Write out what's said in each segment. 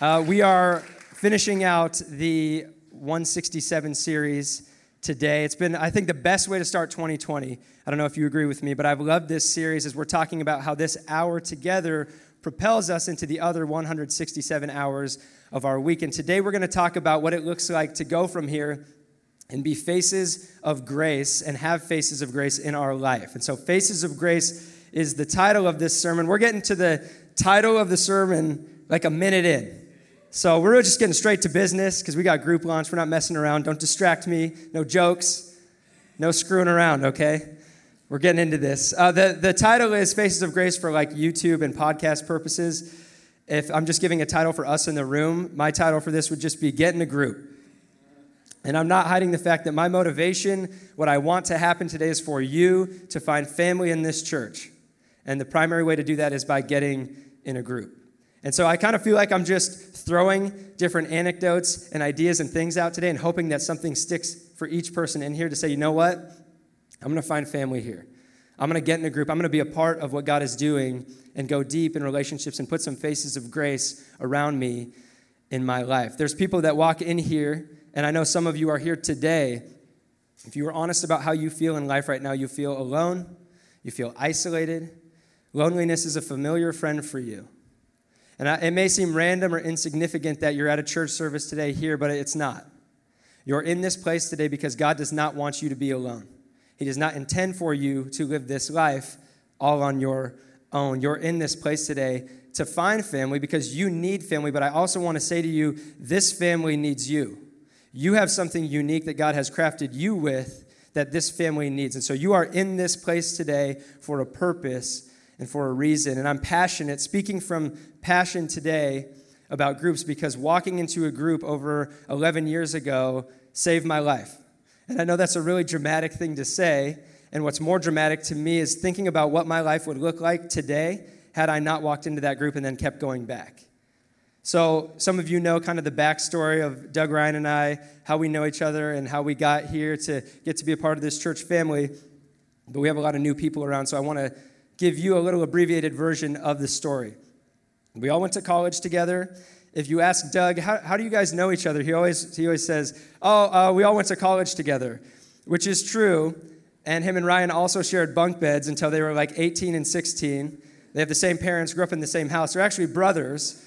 Uh, we are finishing out the 167 series today. It's been, I think, the best way to start 2020. I don't know if you agree with me, but I've loved this series as we're talking about how this hour together propels us into the other 167 hours of our week. And today we're going to talk about what it looks like to go from here and be faces of grace and have faces of grace in our life. And so, Faces of Grace is the title of this sermon. We're getting to the title of the sermon like a minute in. So we're just getting straight to business because we got group launch. We're not messing around. Don't distract me. No jokes. No screwing around, okay? We're getting into this. Uh, the, the title is Faces of Grace for like YouTube and podcast purposes. If I'm just giving a title for us in the room, my title for this would just be Get in a Group. And I'm not hiding the fact that my motivation, what I want to happen today, is for you to find family in this church. And the primary way to do that is by getting in a group. And so I kind of feel like I'm just throwing different anecdotes and ideas and things out today and hoping that something sticks for each person in here to say, you know what? I'm going to find family here. I'm going to get in a group. I'm going to be a part of what God is doing and go deep in relationships and put some faces of grace around me in my life. There's people that walk in here, and I know some of you are here today. If you were honest about how you feel in life right now, you feel alone, you feel isolated. Loneliness is a familiar friend for you. And I, it may seem random or insignificant that you're at a church service today here, but it's not. You're in this place today because God does not want you to be alone. He does not intend for you to live this life all on your own. You're in this place today to find family because you need family, but I also want to say to you this family needs you. You have something unique that God has crafted you with that this family needs. And so you are in this place today for a purpose and for a reason. And I'm passionate, speaking from passion today about groups because walking into a group over 11 years ago saved my life. And I know that's a really dramatic thing to say. And what's more dramatic to me is thinking about what my life would look like today had I not walked into that group and then kept going back. So, some of you know kind of the backstory of Doug Ryan and I, how we know each other, and how we got here to get to be a part of this church family. But we have a lot of new people around, so I want to give you a little abbreviated version of the story. We all went to college together. If you ask Doug, how, how do you guys know each other? He always, he always says, Oh, uh, we all went to college together, which is true. And him and Ryan also shared bunk beds until they were like 18 and 16. They have the same parents, grew up in the same house. They're actually brothers.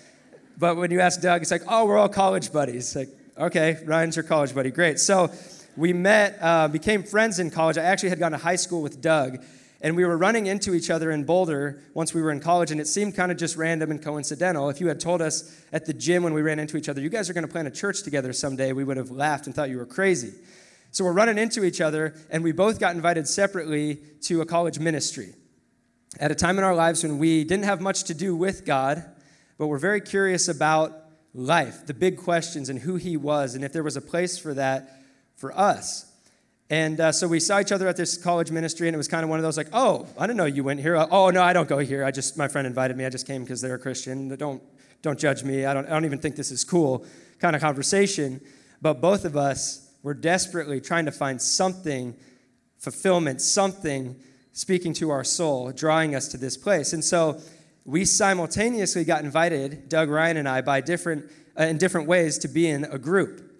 But when you ask Doug, it's like, oh, we're all college buddies. Like, okay, Ryan's your college buddy. Great. So we met, uh, became friends in college. I actually had gone to high school with Doug. And we were running into each other in Boulder once we were in college, and it seemed kind of just random and coincidental. If you had told us at the gym when we ran into each other, you guys are going to plant a church together someday, we would have laughed and thought you were crazy. So we're running into each other, and we both got invited separately to a college ministry at a time in our lives when we didn't have much to do with God, but we're very curious about life, the big questions, and who He was, and if there was a place for that for us. And uh, so we saw each other at this college ministry, and it was kind of one of those like, oh, I didn't know you went here. Oh, no, I don't go here. I just, my friend invited me. I just came because they're a Christian. Don't, don't judge me. I don't, I don't even think this is cool kind of conversation. But both of us were desperately trying to find something, fulfillment, something speaking to our soul, drawing us to this place. And so we simultaneously got invited, Doug Ryan and I, by different, uh, in different ways to be in a group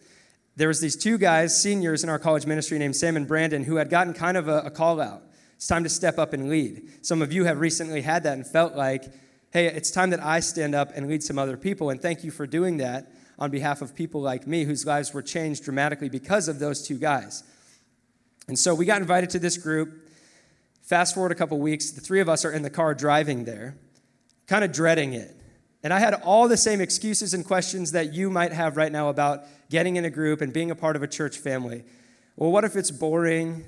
there was these two guys, seniors in our college ministry named Sam and Brandon, who had gotten kind of a, a call out. It's time to step up and lead. Some of you have recently had that and felt like, hey, it's time that I stand up and lead some other people. And thank you for doing that on behalf of people like me whose lives were changed dramatically because of those two guys. And so we got invited to this group. Fast forward a couple weeks, the three of us are in the car driving there, kind of dreading it. And I had all the same excuses and questions that you might have right now about getting in a group and being a part of a church family. Well, what if it's boring?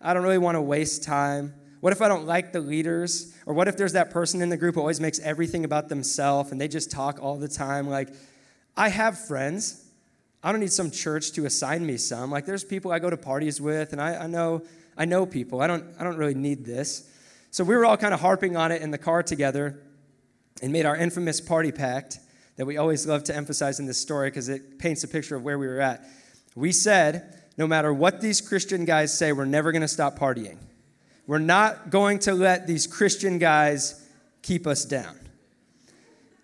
I don't really want to waste time. What if I don't like the leaders? Or what if there's that person in the group who always makes everything about themselves and they just talk all the time? Like, I have friends. I don't need some church to assign me some. Like, there's people I go to parties with, and I, I know I know people. I don't I don't really need this. So we were all kind of harping on it in the car together and made our infamous party pact that we always love to emphasize in this story because it paints a picture of where we were at. We said, no matter what these Christian guys say, we're never going to stop partying. We're not going to let these Christian guys keep us down.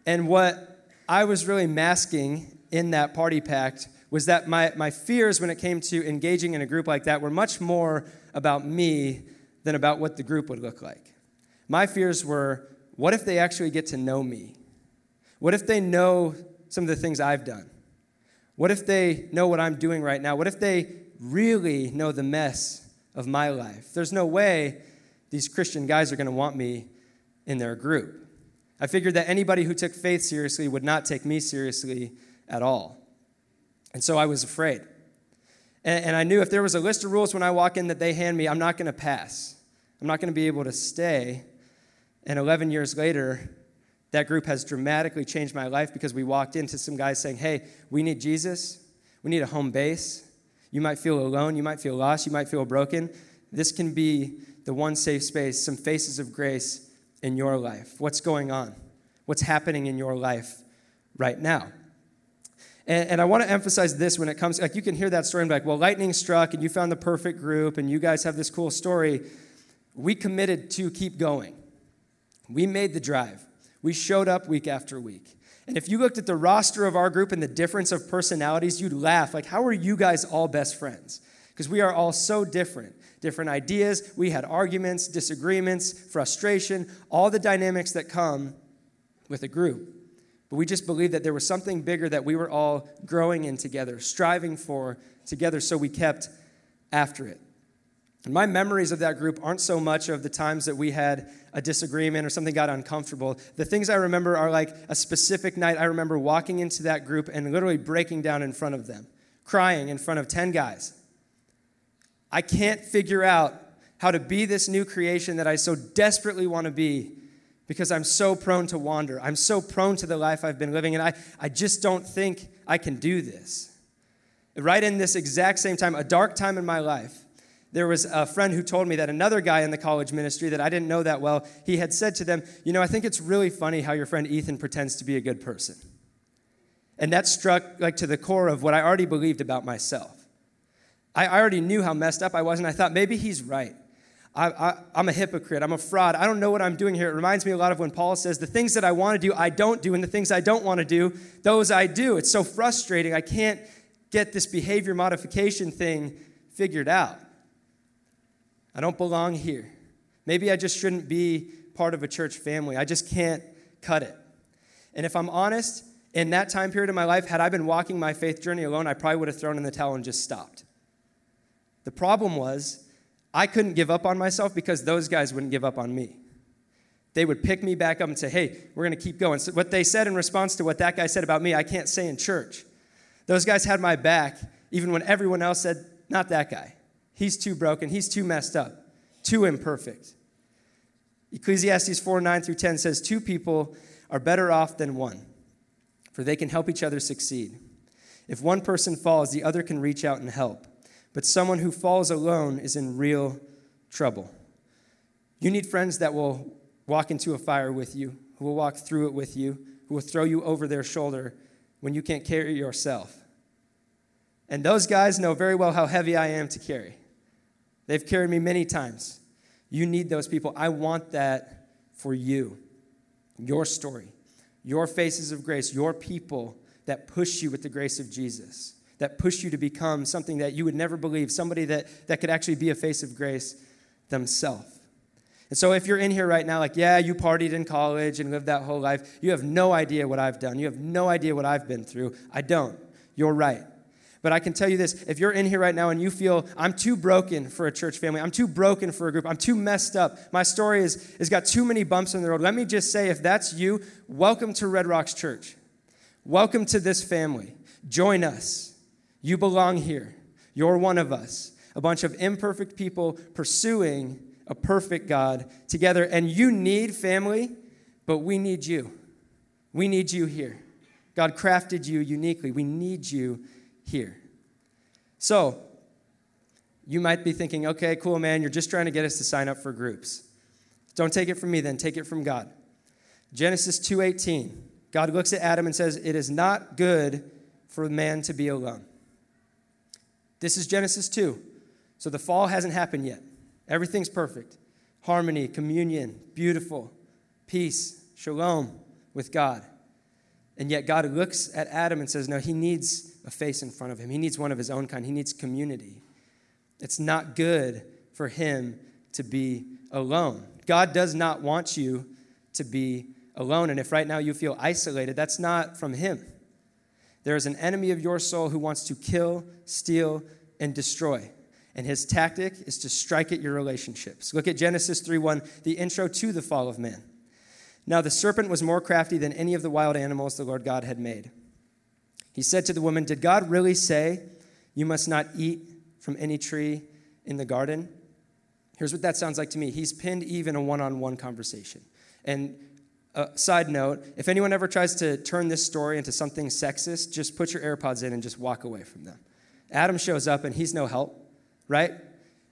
And what I was really masking in that party pact was that my, my fears when it came to engaging in a group like that were much more about me than about what the group would look like. My fears were what if they actually get to know me? What if they know some of the things I've done? What if they know what I'm doing right now? What if they really know the mess of my life? There's no way these Christian guys are going to want me in their group. I figured that anybody who took faith seriously would not take me seriously at all. And so I was afraid. And, and I knew if there was a list of rules when I walk in that they hand me, I'm not going to pass. I'm not going to be able to stay. And 11 years later, that group has dramatically changed my life because we walked into some guys saying, Hey, we need Jesus. We need a home base. You might feel alone. You might feel lost. You might feel broken. This can be the one safe space, some faces of grace in your life. What's going on? What's happening in your life right now? And, and I want to emphasize this when it comes, like you can hear that story and be like, well, lightning struck and you found the perfect group and you guys have this cool story. We committed to keep going. We made the drive. We showed up week after week. And if you looked at the roster of our group and the difference of personalities, you'd laugh. Like, how are you guys all best friends? Because we are all so different. Different ideas. We had arguments, disagreements, frustration, all the dynamics that come with a group. But we just believed that there was something bigger that we were all growing in together, striving for together, so we kept after it. And my memories of that group aren't so much of the times that we had a disagreement or something got uncomfortable. The things I remember are like a specific night I remember walking into that group and literally breaking down in front of them, crying in front of 10 guys. I can't figure out how to be this new creation that I so desperately want to be because I'm so prone to wander. I'm so prone to the life I've been living, and I, I just don't think I can do this. Right in this exact same time, a dark time in my life, there was a friend who told me that another guy in the college ministry that I didn't know that well, he had said to them, You know, I think it's really funny how your friend Ethan pretends to be a good person. And that struck like to the core of what I already believed about myself. I already knew how messed up I was, and I thought maybe he's right. I, am a hypocrite. I'm a fraud. I don't know what I'm doing here. It reminds me a lot of when Paul says, The things that I want to do, I don't do, and the things I don't want to do, those I do. It's so frustrating. I can't get this behavior modification thing figured out. I don't belong here. Maybe I just shouldn't be part of a church family. I just can't cut it. And if I'm honest, in that time period of my life, had I been walking my faith journey alone, I probably would have thrown in the towel and just stopped. The problem was, I couldn't give up on myself because those guys wouldn't give up on me. They would pick me back up and say, hey, we're going to keep going. So what they said in response to what that guy said about me, I can't say in church. Those guys had my back even when everyone else said, not that guy. He's too broken. He's too messed up, too imperfect. Ecclesiastes 4 9 through 10 says, Two people are better off than one, for they can help each other succeed. If one person falls, the other can reach out and help but someone who falls alone is in real trouble. You need friends that will walk into a fire with you, who will walk through it with you, who will throw you over their shoulder when you can't carry yourself. And those guys know very well how heavy I am to carry. They've carried me many times. You need those people. I want that for you. Your story, your faces of grace, your people that push you with the grace of Jesus that push you to become something that you would never believe, somebody that, that could actually be a face of grace themselves. And so, if you're in here right now, like, yeah, you partied in college and lived that whole life, you have no idea what I've done. You have no idea what I've been through. I don't. You're right. But I can tell you this if you're in here right now and you feel, I'm too broken for a church family, I'm too broken for a group, I'm too messed up, my story is, has got too many bumps in the road, let me just say, if that's you, welcome to Red Rocks Church. Welcome to this family. Join us. You belong here. You're one of us. A bunch of imperfect people pursuing a perfect God together. And you need family, but we need you. We need you here. God crafted you uniquely. We need you here. So, you might be thinking, okay, cool, man, you're just trying to get us to sign up for groups. Don't take it from me then, take it from God. Genesis 2:18. God looks at Adam and says, "It is not good for man to be alone." This is Genesis 2. So the fall hasn't happened yet. Everything's perfect harmony, communion, beautiful, peace, shalom with God. And yet God looks at Adam and says, No, he needs a face in front of him. He needs one of his own kind. He needs community. It's not good for him to be alone. God does not want you to be alone. And if right now you feel isolated, that's not from him. There is an enemy of your soul who wants to kill, steal, and destroy. And his tactic is to strike at your relationships. Look at Genesis 3:1, the intro to the fall of man. Now the serpent was more crafty than any of the wild animals the Lord God had made. He said to the woman, Did God really say you must not eat from any tree in the garden? Here's what that sounds like to me. He's pinned Eve in a one on one conversation. And uh, side note if anyone ever tries to turn this story into something sexist, just put your AirPods in and just walk away from them. Adam shows up and he's no help, right?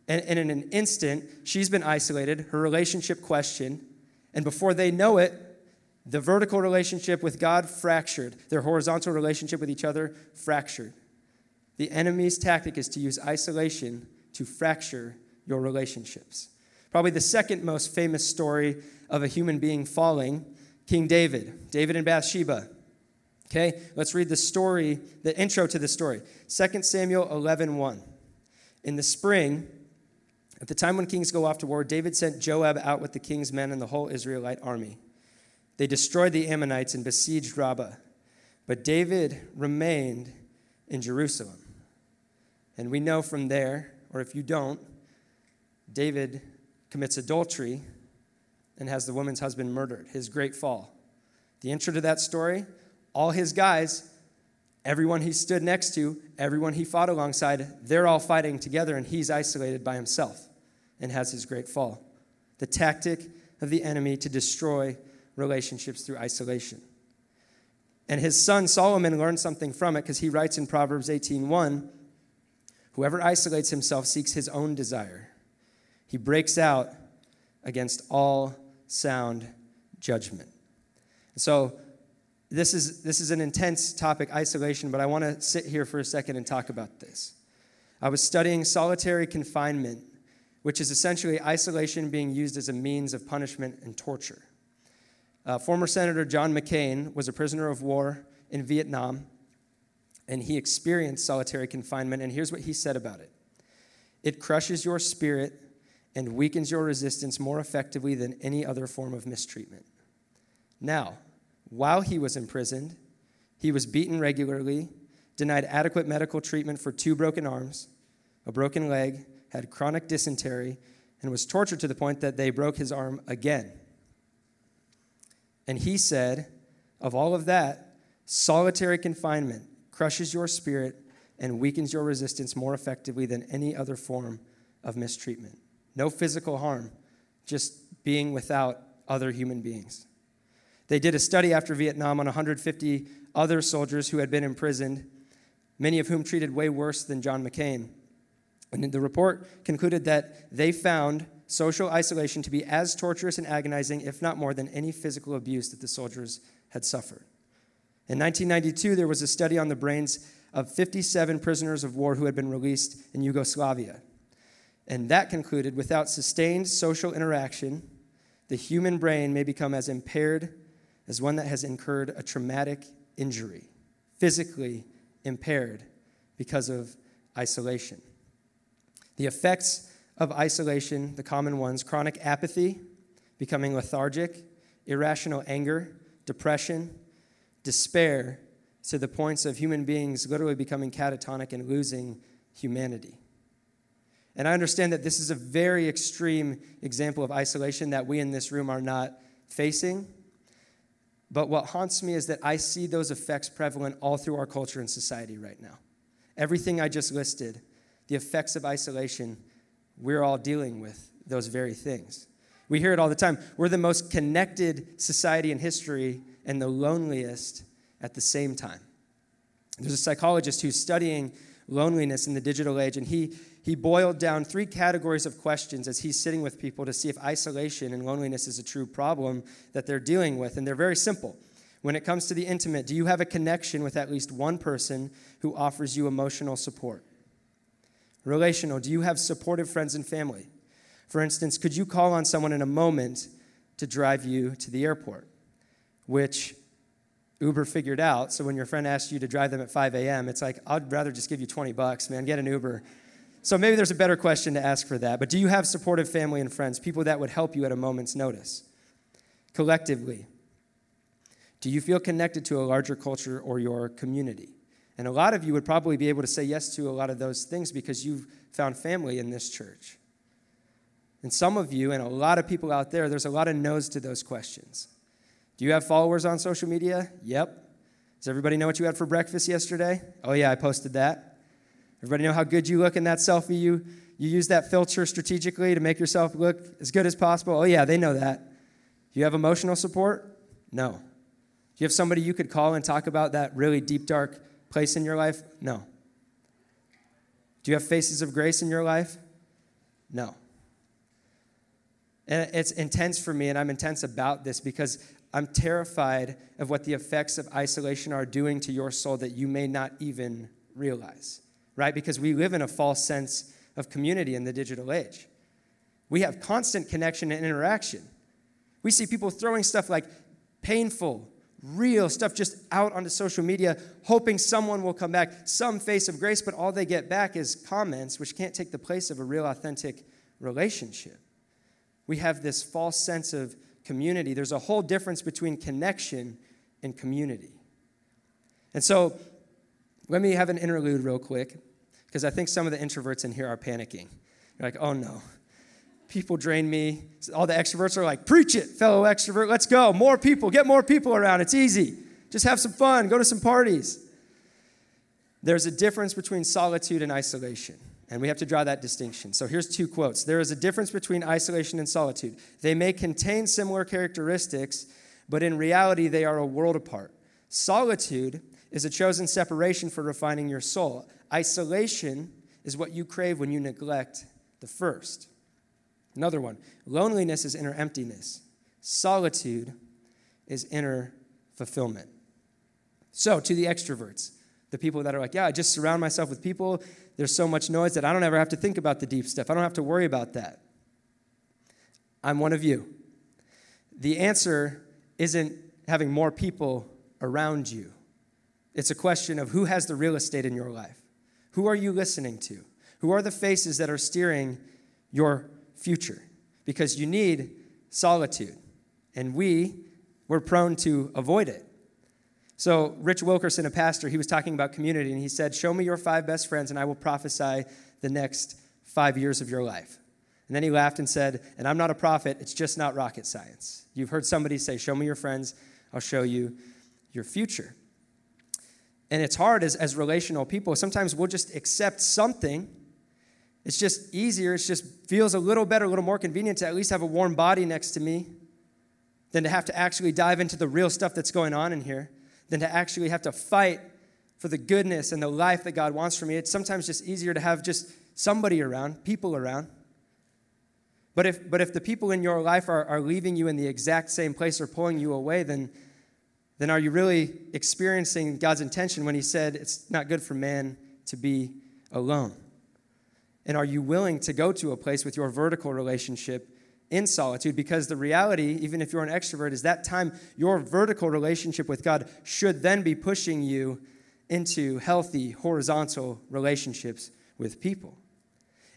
And, and in an instant, she's been isolated, her relationship questioned, and before they know it, the vertical relationship with God fractured, their horizontal relationship with each other fractured. The enemy's tactic is to use isolation to fracture your relationships. Probably the second most famous story of a human being falling, King David, David and Bathsheba. Okay, let's read the story, the intro to the story. 2 Samuel 11 1. In the spring, at the time when kings go off to war, David sent Joab out with the king's men and the whole Israelite army. They destroyed the Ammonites and besieged Rabbah. But David remained in Jerusalem. And we know from there, or if you don't, David commits adultery and has the woman's husband murdered, his great fall. The intro to that story all his guys, everyone he stood next to, everyone he fought alongside, they're all fighting together, and he's isolated by himself and has his great fall. The tactic of the enemy to destroy relationships through isolation. And his son Solomon learned something from it because he writes in Proverbs 18:1, whoever isolates himself seeks his own desire. He breaks out against all sound judgment. So this is this is an intense topic isolation, but I want to sit here for a second and talk about this. I was studying solitary confinement, which is essentially isolation being used as a means of punishment and torture. Uh, former Senator John McCain was a prisoner of war in Vietnam, and he experienced solitary confinement. And here's what he said about it it crushes your spirit and weakens your resistance more effectively than any other form of mistreatment. Now, while he was imprisoned, he was beaten regularly, denied adequate medical treatment for two broken arms, a broken leg, had chronic dysentery, and was tortured to the point that they broke his arm again. And he said, of all of that, solitary confinement crushes your spirit and weakens your resistance more effectively than any other form of mistreatment. No physical harm, just being without other human beings. They did a study after Vietnam on 150 other soldiers who had been imprisoned, many of whom treated way worse than John McCain. And the report concluded that they found social isolation to be as torturous and agonizing, if not more, than any physical abuse that the soldiers had suffered. In 1992, there was a study on the brains of 57 prisoners of war who had been released in Yugoslavia. And that concluded without sustained social interaction, the human brain may become as impaired as one that has incurred a traumatic injury, physically impaired because of isolation. The effects of isolation, the common ones chronic apathy, becoming lethargic, irrational anger, depression, despair, to the points of human beings literally becoming catatonic and losing humanity. And I understand that this is a very extreme example of isolation that we in this room are not facing. But what haunts me is that I see those effects prevalent all through our culture and society right now. Everything I just listed, the effects of isolation, we're all dealing with those very things. We hear it all the time. We're the most connected society in history and the loneliest at the same time. There's a psychologist who's studying loneliness in the digital age, and he, he boiled down three categories of questions as he's sitting with people to see if isolation and loneliness is a true problem that they're dealing with. And they're very simple. When it comes to the intimate, do you have a connection with at least one person who offers you emotional support? Relational, do you have supportive friends and family? For instance, could you call on someone in a moment to drive you to the airport? Which Uber figured out. So when your friend asks you to drive them at 5 a.m., it's like, I'd rather just give you 20 bucks, man, get an Uber. So maybe there's a better question to ask for that. But do you have supportive family and friends, people that would help you at a moment's notice? Collectively, do you feel connected to a larger culture or your community? And a lot of you would probably be able to say yes to a lot of those things because you've found family in this church. And some of you, and a lot of people out there, there's a lot of no's to those questions. Do you have followers on social media? Yep. Does everybody know what you had for breakfast yesterday? Oh, yeah, I posted that. Everybody know how good you look in that selfie? You, you use that filter strategically to make yourself look as good as possible? Oh, yeah, they know that. Do you have emotional support? No. Do you have somebody you could call and talk about that really deep, dark place in your life? No. Do you have faces of grace in your life? No. And it's intense for me, and I'm intense about this because I'm terrified of what the effects of isolation are doing to your soul that you may not even realize, right? Because we live in a false sense of community in the digital age. We have constant connection and interaction. We see people throwing stuff like painful, real stuff just out onto social media, hoping someone will come back, some face of grace, but all they get back is comments, which can't take the place of a real, authentic relationship. We have this false sense of community. There's a whole difference between connection and community. And so, let me have an interlude real quick, because I think some of the introverts in here are panicking. You're like, oh no, people drain me. All the extroverts are like, preach it, fellow extrovert, let's go. More people, get more people around. It's easy. Just have some fun, go to some parties. There's a difference between solitude and isolation, and we have to draw that distinction. So here's two quotes There is a difference between isolation and solitude. They may contain similar characteristics, but in reality, they are a world apart. Solitude is a chosen separation for refining your soul. Isolation is what you crave when you neglect the first. Another one loneliness is inner emptiness, solitude is inner fulfillment. So, to the extroverts, the people that are like, yeah, I just surround myself with people, there's so much noise that I don't ever have to think about the deep stuff, I don't have to worry about that. I'm one of you. The answer isn't having more people around you. It's a question of who has the real estate in your life. Who are you listening to? Who are the faces that are steering your future because you need solitude. And we, we're prone to avoid it. So, Rich Wilkerson, a pastor, he was talking about community, and he said, Show me your five best friends, and I will prophesy the next five years of your life. And then he laughed and said, And I'm not a prophet, it's just not rocket science. You've heard somebody say, Show me your friends, I'll show you your future. And it's hard as, as relational people. Sometimes we'll just accept something it's just easier. It just feels a little better, a little more convenient to at least have a warm body next to me than to have to actually dive into the real stuff that's going on in here, than to actually have to fight for the goodness and the life that God wants for me. It's sometimes just easier to have just somebody around, people around. But if, but if the people in your life are, are leaving you in the exact same place or pulling you away, then, then are you really experiencing God's intention when He said it's not good for man to be alone? And are you willing to go to a place with your vertical relationship in solitude? Because the reality, even if you're an extrovert, is that time your vertical relationship with God should then be pushing you into healthy horizontal relationships with people.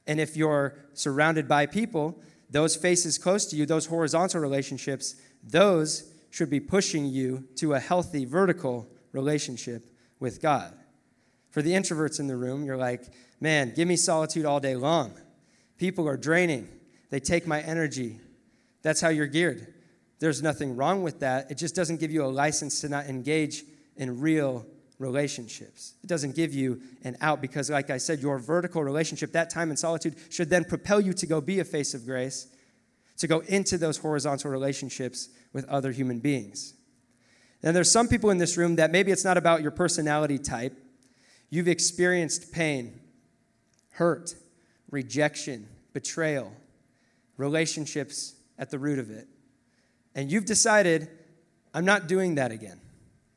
And if you're surrounded by people, those faces close to you, those horizontal relationships, those should be pushing you to a healthy vertical relationship with God. For the introverts in the room, you're like, man, give me solitude all day long. People are draining, they take my energy. That's how you're geared. There's nothing wrong with that. It just doesn't give you a license to not engage in real relationships. It doesn't give you an out because, like I said, your vertical relationship, that time in solitude, should then propel you to go be a face of grace, to go into those horizontal relationships with other human beings. And there's some people in this room that maybe it's not about your personality type. You've experienced pain hurt, rejection, betrayal, relationships at the root of it. And you've decided, I'm not doing that again.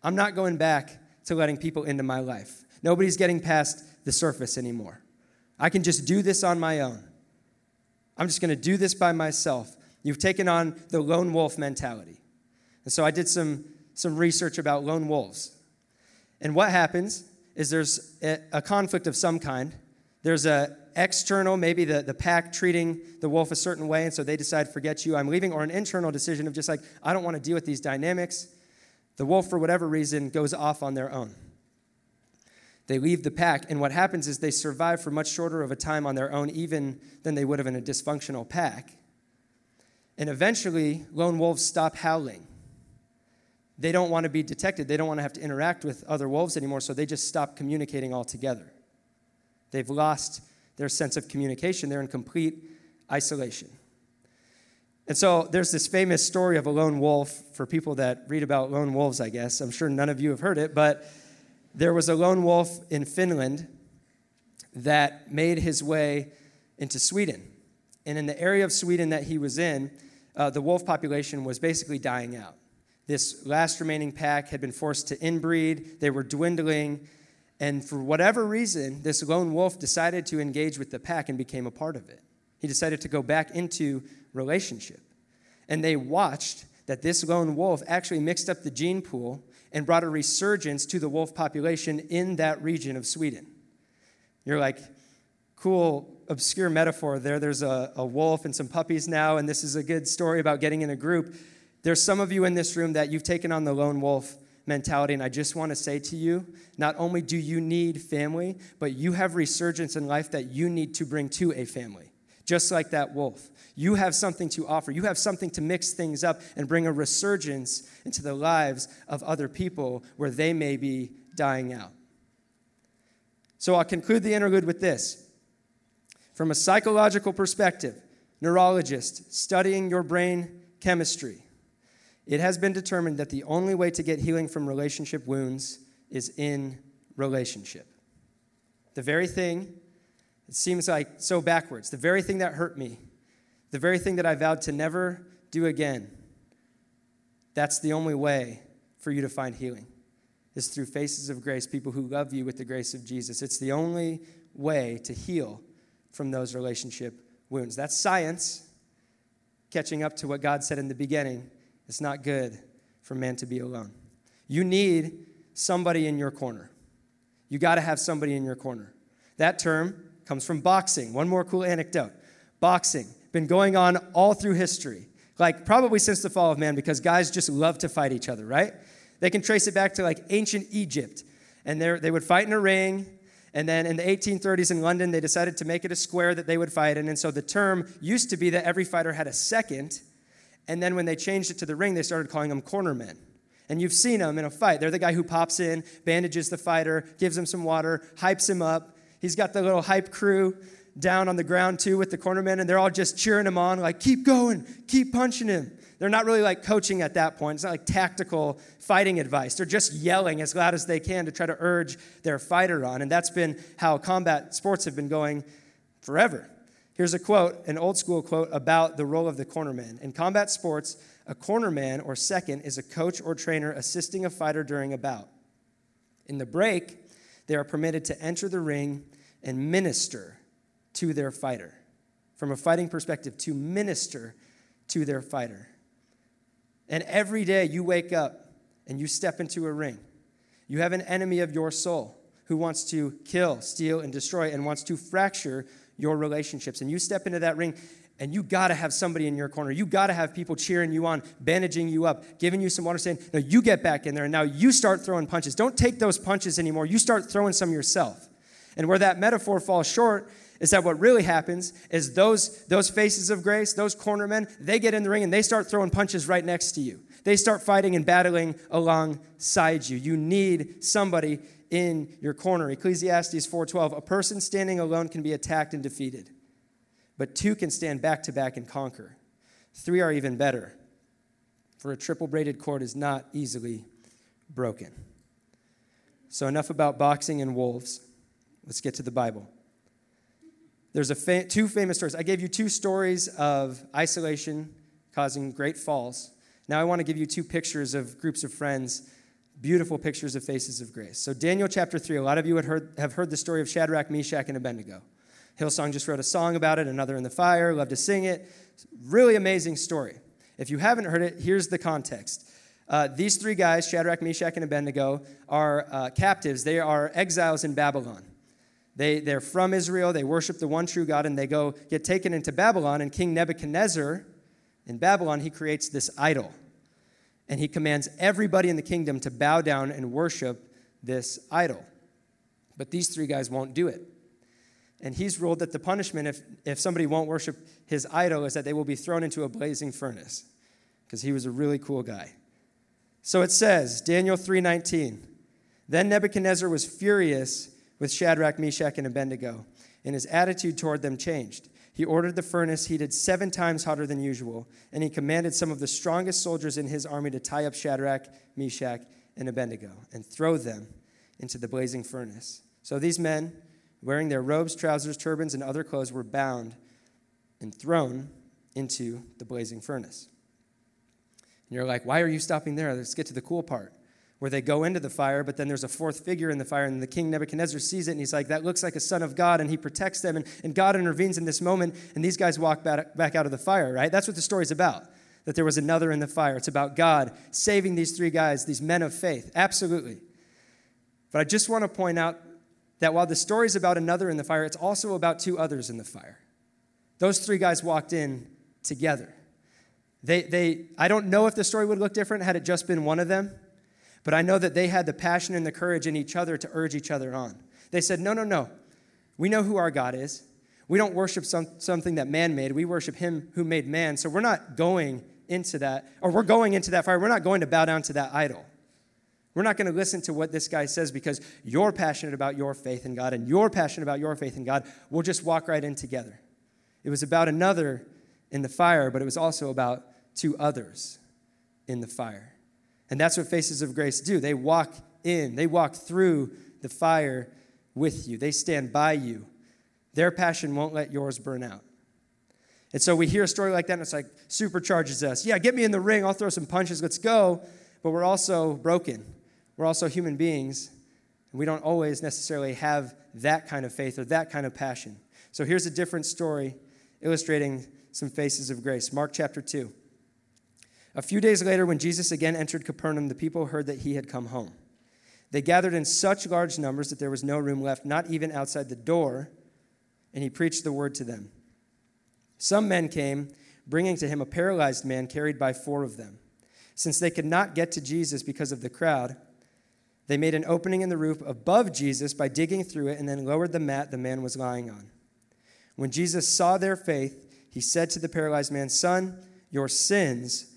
I'm not going back to letting people into my life. Nobody's getting past the surface anymore. I can just do this on my own. I'm just going to do this by myself. You've taken on the lone wolf mentality. And so I did some some research about lone wolves. And what happens is there's a, conflict of some kind. There's a external, maybe the, the pack treating the wolf a certain way, and so they decide, forget you, I'm leaving, or an internal decision of just like, I don't want to deal with these dynamics. The wolf, for whatever reason, goes off on their own. They leave the pack, and what happens is they survive for much shorter of a time on their own, even than they would have in a dysfunctional pack. And eventually, lone wolves stop howling. They don't want to be detected. They don't want to have to interact with other wolves anymore, so they just stop communicating altogether. They've lost their sense of communication. They're in complete isolation. And so there's this famous story of a lone wolf for people that read about lone wolves, I guess. I'm sure none of you have heard it, but there was a lone wolf in Finland that made his way into Sweden. And in the area of Sweden that he was in, uh, the wolf population was basically dying out. This last remaining pack had been forced to inbreed, they were dwindling, and for whatever reason, this lone wolf decided to engage with the pack and became a part of it. He decided to go back into relationship. And they watched that this lone wolf actually mixed up the gene pool and brought a resurgence to the wolf population in that region of Sweden. You're like, cool, obscure metaphor there. There's a, a wolf and some puppies now, and this is a good story about getting in a group. There's some of you in this room that you've taken on the lone wolf mentality. And I just want to say to you not only do you need family, but you have resurgence in life that you need to bring to a family, just like that wolf. You have something to offer. You have something to mix things up and bring a resurgence into the lives of other people where they may be dying out. So I'll conclude the interlude with this. From a psychological perspective, neurologist studying your brain chemistry, it has been determined that the only way to get healing from relationship wounds is in relationship. The very thing, it seems like so backwards, the very thing that hurt me, the very thing that I vowed to never do again, that's the only way for you to find healing, is through faces of grace, people who love you with the grace of Jesus. It's the only way to heal from those relationship wounds. That's science catching up to what God said in the beginning it's not good for man to be alone. You need somebody in your corner. You got to have somebody in your corner. That term comes from boxing. One more cool anecdote boxing, been going on all through history, like probably since the fall of man, because guys just love to fight each other, right? They can trace it back to like ancient Egypt, and they would fight in a ring. And then in the 1830s in London, they decided to make it a square that they would fight in. And so the term used to be that every fighter had a second, and then when they changed it to the ring, they started calling them cornermen. And you've seen them in a fight. They're the guy who pops in, bandages the fighter, gives him some water, hypes him up. He's got the little hype crew down on the ground too with the cornermen, and they're all just cheering him on, like, keep going, keep punching him. They're not really like coaching at that point. It's not like tactical fighting advice. They're just yelling as loud as they can to try to urge their fighter on. And that's been how combat sports have been going forever. Here's a quote, an old school quote about the role of the cornerman. In combat sports, a cornerman or second is a coach or trainer assisting a fighter during a bout. In the break, they are permitted to enter the ring and minister to their fighter. From a fighting perspective, to minister to their fighter. And every day you wake up and you step into a ring, you have an enemy of your soul who wants to kill, steal, and destroy and wants to fracture your relationships. And you step into that ring and you got to have somebody in your corner. You got to have people cheering you on, bandaging you up, giving you some water, saying, No, you get back in there. And now you start throwing punches. Don't take those punches anymore. You start throwing some yourself. And where that metaphor falls short is that what really happens is those, those faces of grace, those cornermen, they get in the ring and they start throwing punches right next to you. They start fighting and battling alongside you. You need somebody in your corner. Ecclesiastes 4:12, a person standing alone can be attacked and defeated, but two can stand back to back and conquer. Three are even better, for a triple braided cord is not easily broken. So enough about boxing and wolves. Let's get to the Bible. There's a fa- two famous stories. I gave you two stories of isolation causing great falls. Now I want to give you two pictures of groups of friends beautiful pictures of faces of grace. So, Daniel chapter 3, a lot of you heard, have heard the story of Shadrach, Meshach, and Abednego. Hillsong just wrote a song about it, another in the fire, love to sing it. Really amazing story. If you haven't heard it, here's the context. Uh, these three guys, Shadrach, Meshach, and Abednego, are uh, captives. They are exiles in Babylon. They, they're from Israel, they worship the one true God, and they go get taken into Babylon. And King Nebuchadnezzar in Babylon, he creates this idol. And he commands everybody in the kingdom to bow down and worship this idol. But these three guys won't do it. And he's ruled that the punishment, if, if somebody won't worship his idol, is that they will be thrown into a blazing furnace. Because he was a really cool guy. So it says, Daniel 3:19. Then Nebuchadnezzar was furious with Shadrach, Meshach, and Abednego, and his attitude toward them changed. He ordered the furnace heated seven times hotter than usual, and he commanded some of the strongest soldiers in his army to tie up Shadrach, Meshach, and Abednego and throw them into the blazing furnace. So these men, wearing their robes, trousers, turbans, and other clothes, were bound and thrown into the blazing furnace. And you're like, why are you stopping there? Let's get to the cool part where they go into the fire, but then there's a fourth figure in the fire, and the king Nebuchadnezzar sees it, and he's like, That looks like a son of God, and he protects them, and, and God intervenes in this moment, and these guys walk back, back out of the fire, right? That's what the story's about, that there was another in the fire. It's about God saving these three guys, these men of faith. Absolutely. But I just want to point out that while the story's about another in the fire, it's also about two others in the fire. Those three guys walked in together. They, they, I don't know if the story would look different had it just been one of them. But I know that they had the passion and the courage in each other to urge each other on. They said, No, no, no. We know who our God is. We don't worship some, something that man made. We worship him who made man. So we're not going into that, or we're going into that fire. We're not going to bow down to that idol. We're not going to listen to what this guy says because you're passionate about your faith in God and you're passionate about your faith in God. We'll just walk right in together. It was about another in the fire, but it was also about two others in the fire. And that's what Faces of Grace do. They walk in, they walk through the fire with you, they stand by you. Their passion won't let yours burn out. And so we hear a story like that, and it's like supercharges us. Yeah, get me in the ring, I'll throw some punches, let's go. But we're also broken. We're also human beings, and we don't always necessarily have that kind of faith or that kind of passion. So here's a different story illustrating some faces of grace. Mark chapter 2. A few days later, when Jesus again entered Capernaum, the people heard that he had come home. They gathered in such large numbers that there was no room left, not even outside the door, and he preached the word to them. Some men came, bringing to him a paralyzed man carried by four of them. Since they could not get to Jesus because of the crowd, they made an opening in the roof above Jesus by digging through it and then lowered the mat the man was lying on. When Jesus saw their faith, he said to the paralyzed man, Son, your sins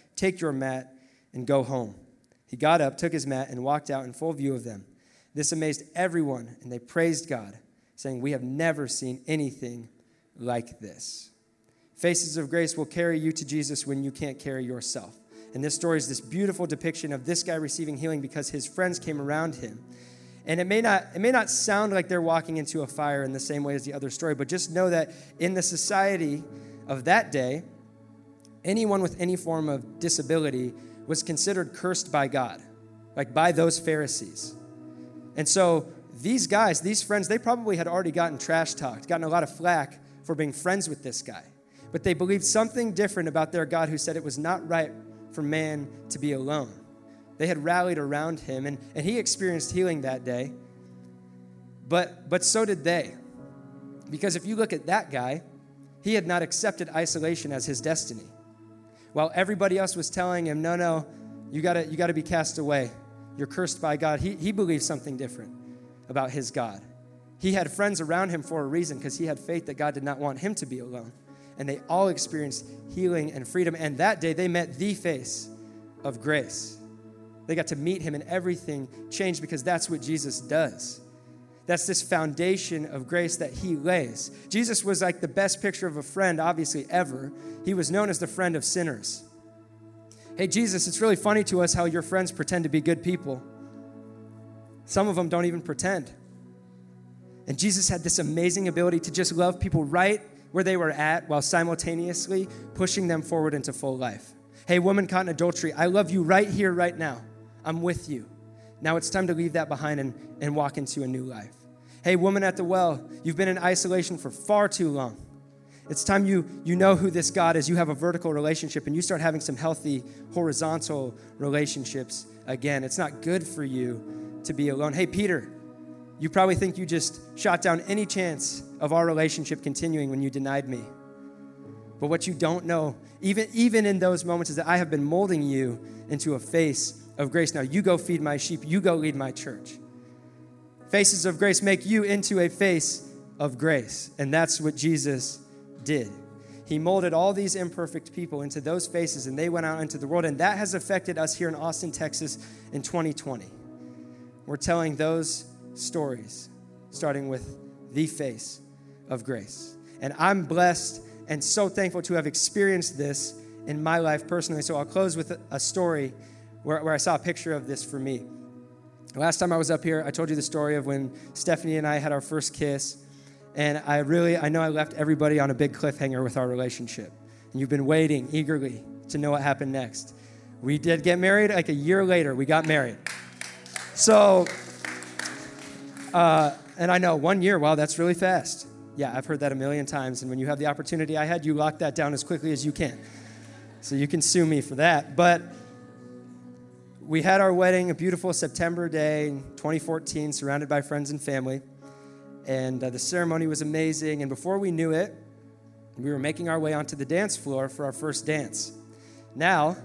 take your mat, and go home. He got up, took his mat, and walked out in full view of them. This amazed everyone, and they praised God, saying, We have never seen anything like this. Faces of Grace will carry you to Jesus when you can't carry yourself. And this story is this beautiful depiction of this guy receiving healing because his friends came around him and it may not it may not sound like they're walking into a fire in the same way as the other story, but just know that in the society of that day, anyone with any form of disability was considered cursed by God, like by those Pharisees. And so these guys, these friends, they probably had already gotten trash talked, gotten a lot of flack for being friends with this guy. But they believed something different about their God who said it was not right for man to be alone. They had rallied around him, and, and he experienced healing that day. But, but so did they. Because if you look at that guy, he had not accepted isolation as his destiny. While everybody else was telling him, no, no, you gotta, you gotta be cast away. You're cursed by God. He, he believed something different about his God. He had friends around him for a reason because he had faith that God did not want him to be alone. And they all experienced healing and freedom. And that day they met the face of grace. They got to meet him, and everything changed because that's what Jesus does. That's this foundation of grace that he lays. Jesus was like the best picture of a friend, obviously, ever. He was known as the friend of sinners. Hey, Jesus, it's really funny to us how your friends pretend to be good people. Some of them don't even pretend. And Jesus had this amazing ability to just love people right where they were at while simultaneously pushing them forward into full life. Hey, woman caught in adultery, I love you right here, right now. I'm with you. Now it's time to leave that behind and, and walk into a new life. Hey, woman at the well, you've been in isolation for far too long. It's time you, you know who this God is. You have a vertical relationship and you start having some healthy horizontal relationships again. It's not good for you to be alone. Hey, Peter, you probably think you just shot down any chance of our relationship continuing when you denied me. But what you don't know, even, even in those moments, is that I have been molding you into a face of grace. Now, you go feed my sheep, you go lead my church. Faces of grace make you into a face of grace. And that's what Jesus did. He molded all these imperfect people into those faces, and they went out into the world. And that has affected us here in Austin, Texas in 2020. We're telling those stories, starting with the face of grace. And I'm blessed and so thankful to have experienced this in my life personally. So I'll close with a story where, where I saw a picture of this for me. Last time I was up here, I told you the story of when Stephanie and I had our first kiss. And I really, I know I left everybody on a big cliffhanger with our relationship. And you've been waiting eagerly to know what happened next. We did get married like a year later, we got married. So, uh, and I know one year, wow, that's really fast. Yeah, I've heard that a million times. And when you have the opportunity I had, you lock that down as quickly as you can. So you can sue me for that. But we had our wedding, a beautiful September day in 2014, surrounded by friends and family. And uh, the ceremony was amazing. And before we knew it, we were making our way onto the dance floor for our first dance. Now,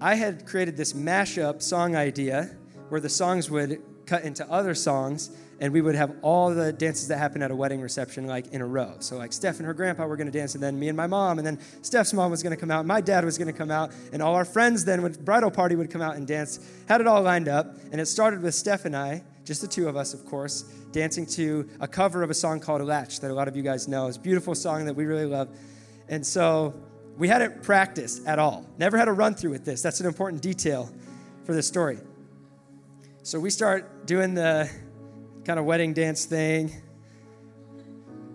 I had created this mashup song idea where the songs would cut into other songs and we would have all the dances that happen at a wedding reception like in a row. So like Steph and her grandpa were going to dance, and then me and my mom, and then Steph's mom was going to come out, and my dad was going to come out, and all our friends then with bridal party would come out and dance. Had it all lined up, and it started with Steph and I, just the two of us, of course, dancing to a cover of a song called Latch that a lot of you guys know. It's a beautiful song that we really love, and so we hadn't practiced at all. Never had a run through with this. That's an important detail for this story. So we start doing the kind of wedding dance thing.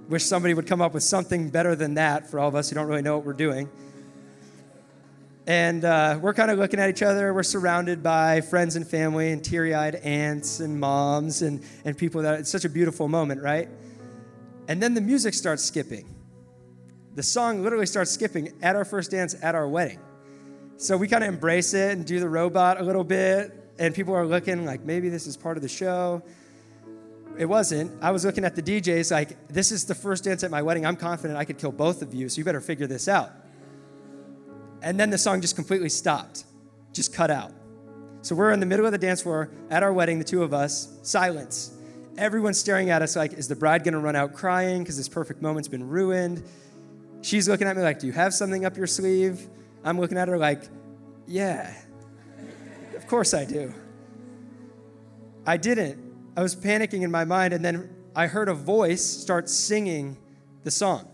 Wish somebody would come up with something better than that for all of us who don't really know what we're doing. And uh, we're kind of looking at each other. We're surrounded by friends and family and teary eyed aunts and moms and, and people that it's such a beautiful moment, right? And then the music starts skipping. The song literally starts skipping at our first dance at our wedding. So we kind of embrace it and do the robot a little bit. And people are looking like maybe this is part of the show it wasn't. I was looking at the DJs like, this is the first dance at my wedding. I'm confident I could kill both of you, so you better figure this out. And then the song just completely stopped, just cut out. So we're in the middle of the dance floor at our wedding, the two of us, silence. Everyone's staring at us like, is the bride gonna run out crying because this perfect moment's been ruined? She's looking at me like, do you have something up your sleeve? I'm looking at her like, yeah, of course I do. I didn't. I was panicking in my mind, and then I heard a voice start singing the song.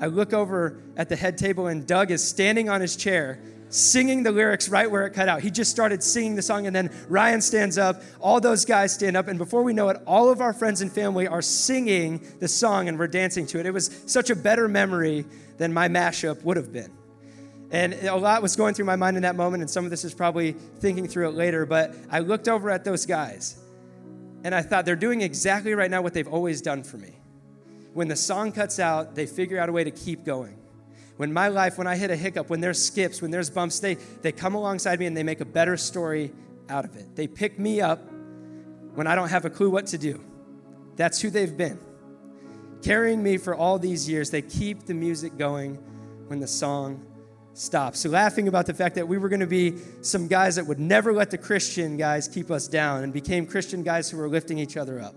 I look over at the head table, and Doug is standing on his chair, singing the lyrics right where it cut out. He just started singing the song, and then Ryan stands up. All those guys stand up, and before we know it, all of our friends and family are singing the song, and we're dancing to it. It was such a better memory than my mashup would have been. And a lot was going through my mind in that moment, and some of this is probably thinking through it later, but I looked over at those guys and I thought, they're doing exactly right now what they've always done for me. When the song cuts out, they figure out a way to keep going. When my life, when I hit a hiccup, when there's skips, when there's bumps, they, they come alongside me and they make a better story out of it. They pick me up when I don't have a clue what to do. That's who they've been. Carrying me for all these years, they keep the music going when the song stop. So, laughing about the fact that we were going to be some guys that would never let the Christian guys keep us down and became Christian guys who were lifting each other up.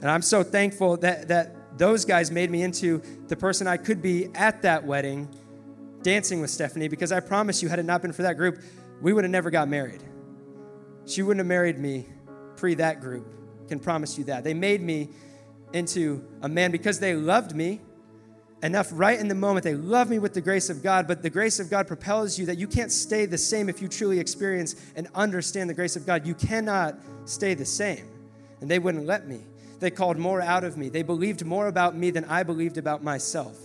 And I'm so thankful that, that those guys made me into the person I could be at that wedding dancing with Stephanie because I promise you, had it not been for that group, we would have never got married. She wouldn't have married me pre that group. Can promise you that. They made me into a man because they loved me enough right in the moment. They love me with the grace of God, but the grace of God propels you that you can't stay the same if you truly experience and understand the grace of God. You cannot stay the same. And they wouldn't let me. They called more out of me. They believed more about me than I believed about myself.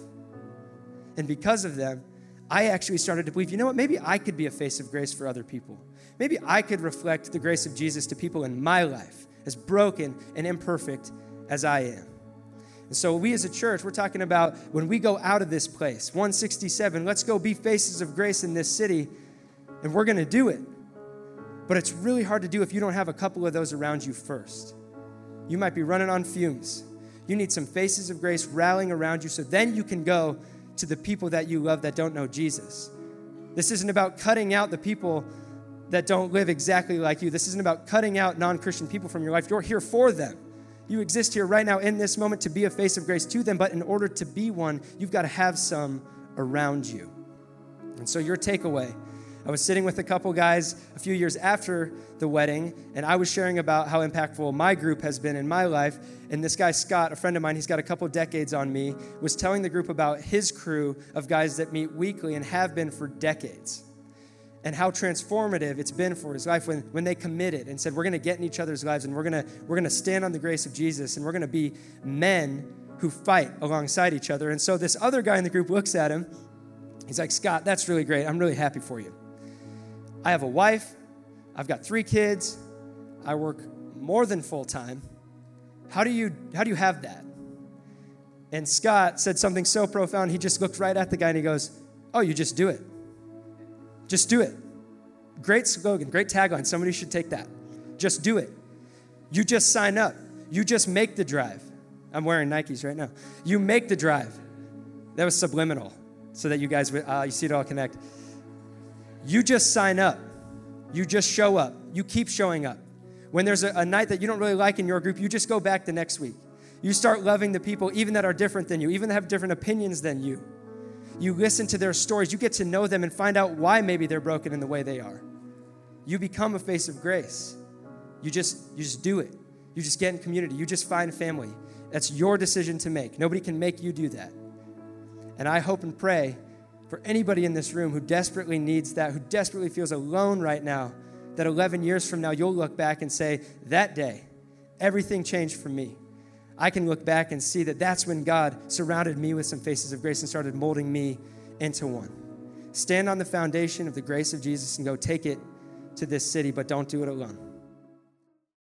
And because of them, I actually started to believe, you know what, maybe I could be a face of grace for other people. Maybe I could reflect the grace of Jesus to people in my life, as broken and imperfect as I am. And so, we as a church, we're talking about when we go out of this place, 167, let's go be faces of grace in this city, and we're going to do it. But it's really hard to do if you don't have a couple of those around you first. You might be running on fumes. You need some faces of grace rallying around you so then you can go to the people that you love that don't know Jesus. This isn't about cutting out the people that don't live exactly like you. This isn't about cutting out non Christian people from your life. You're here for them. You exist here right now in this moment to be a face of grace to them, but in order to be one, you've got to have some around you. And so, your takeaway I was sitting with a couple guys a few years after the wedding, and I was sharing about how impactful my group has been in my life. And this guy, Scott, a friend of mine, he's got a couple decades on me, was telling the group about his crew of guys that meet weekly and have been for decades. And how transformative it's been for his life when, when they committed and said, We're going to get in each other's lives and we're going we're going to stand on the grace of Jesus and we're going to be men who fight alongside each other. And so this other guy in the group looks at him. He's like, Scott, that's really great. I'm really happy for you. I have a wife, I've got three kids, I work more than full time. How do you how do you have that? And Scott said something so profound. He just looked right at the guy and he goes, "Oh, you just do it. Just do it." Great slogan, great tagline. Somebody should take that. Just do it. You just sign up. You just make the drive. I'm wearing Nikes right now. You make the drive. That was subliminal, so that you guys would, uh, you see it all connect. You just sign up. You just show up. You keep showing up. When there's a, a, night that you don't really like in your group, you just go back the next week. You start loving the people, even that are different than you, even that have different opinions than you. You listen to their stories. You get to know them and find out why maybe they're broken in the way they are. You become a face of grace. You just, you just do it. You just get in community. You just find family. That's your decision to make. Nobody can make you do that. And I hope and pray for anybody in this room who desperately needs that, who desperately feels alone right now, that 11 years from now you'll look back and say, That day, everything changed for me. I can look back and see that that's when God surrounded me with some faces of grace and started molding me into one. Stand on the foundation of the grace of Jesus and go take it to this city, but don't do it alone.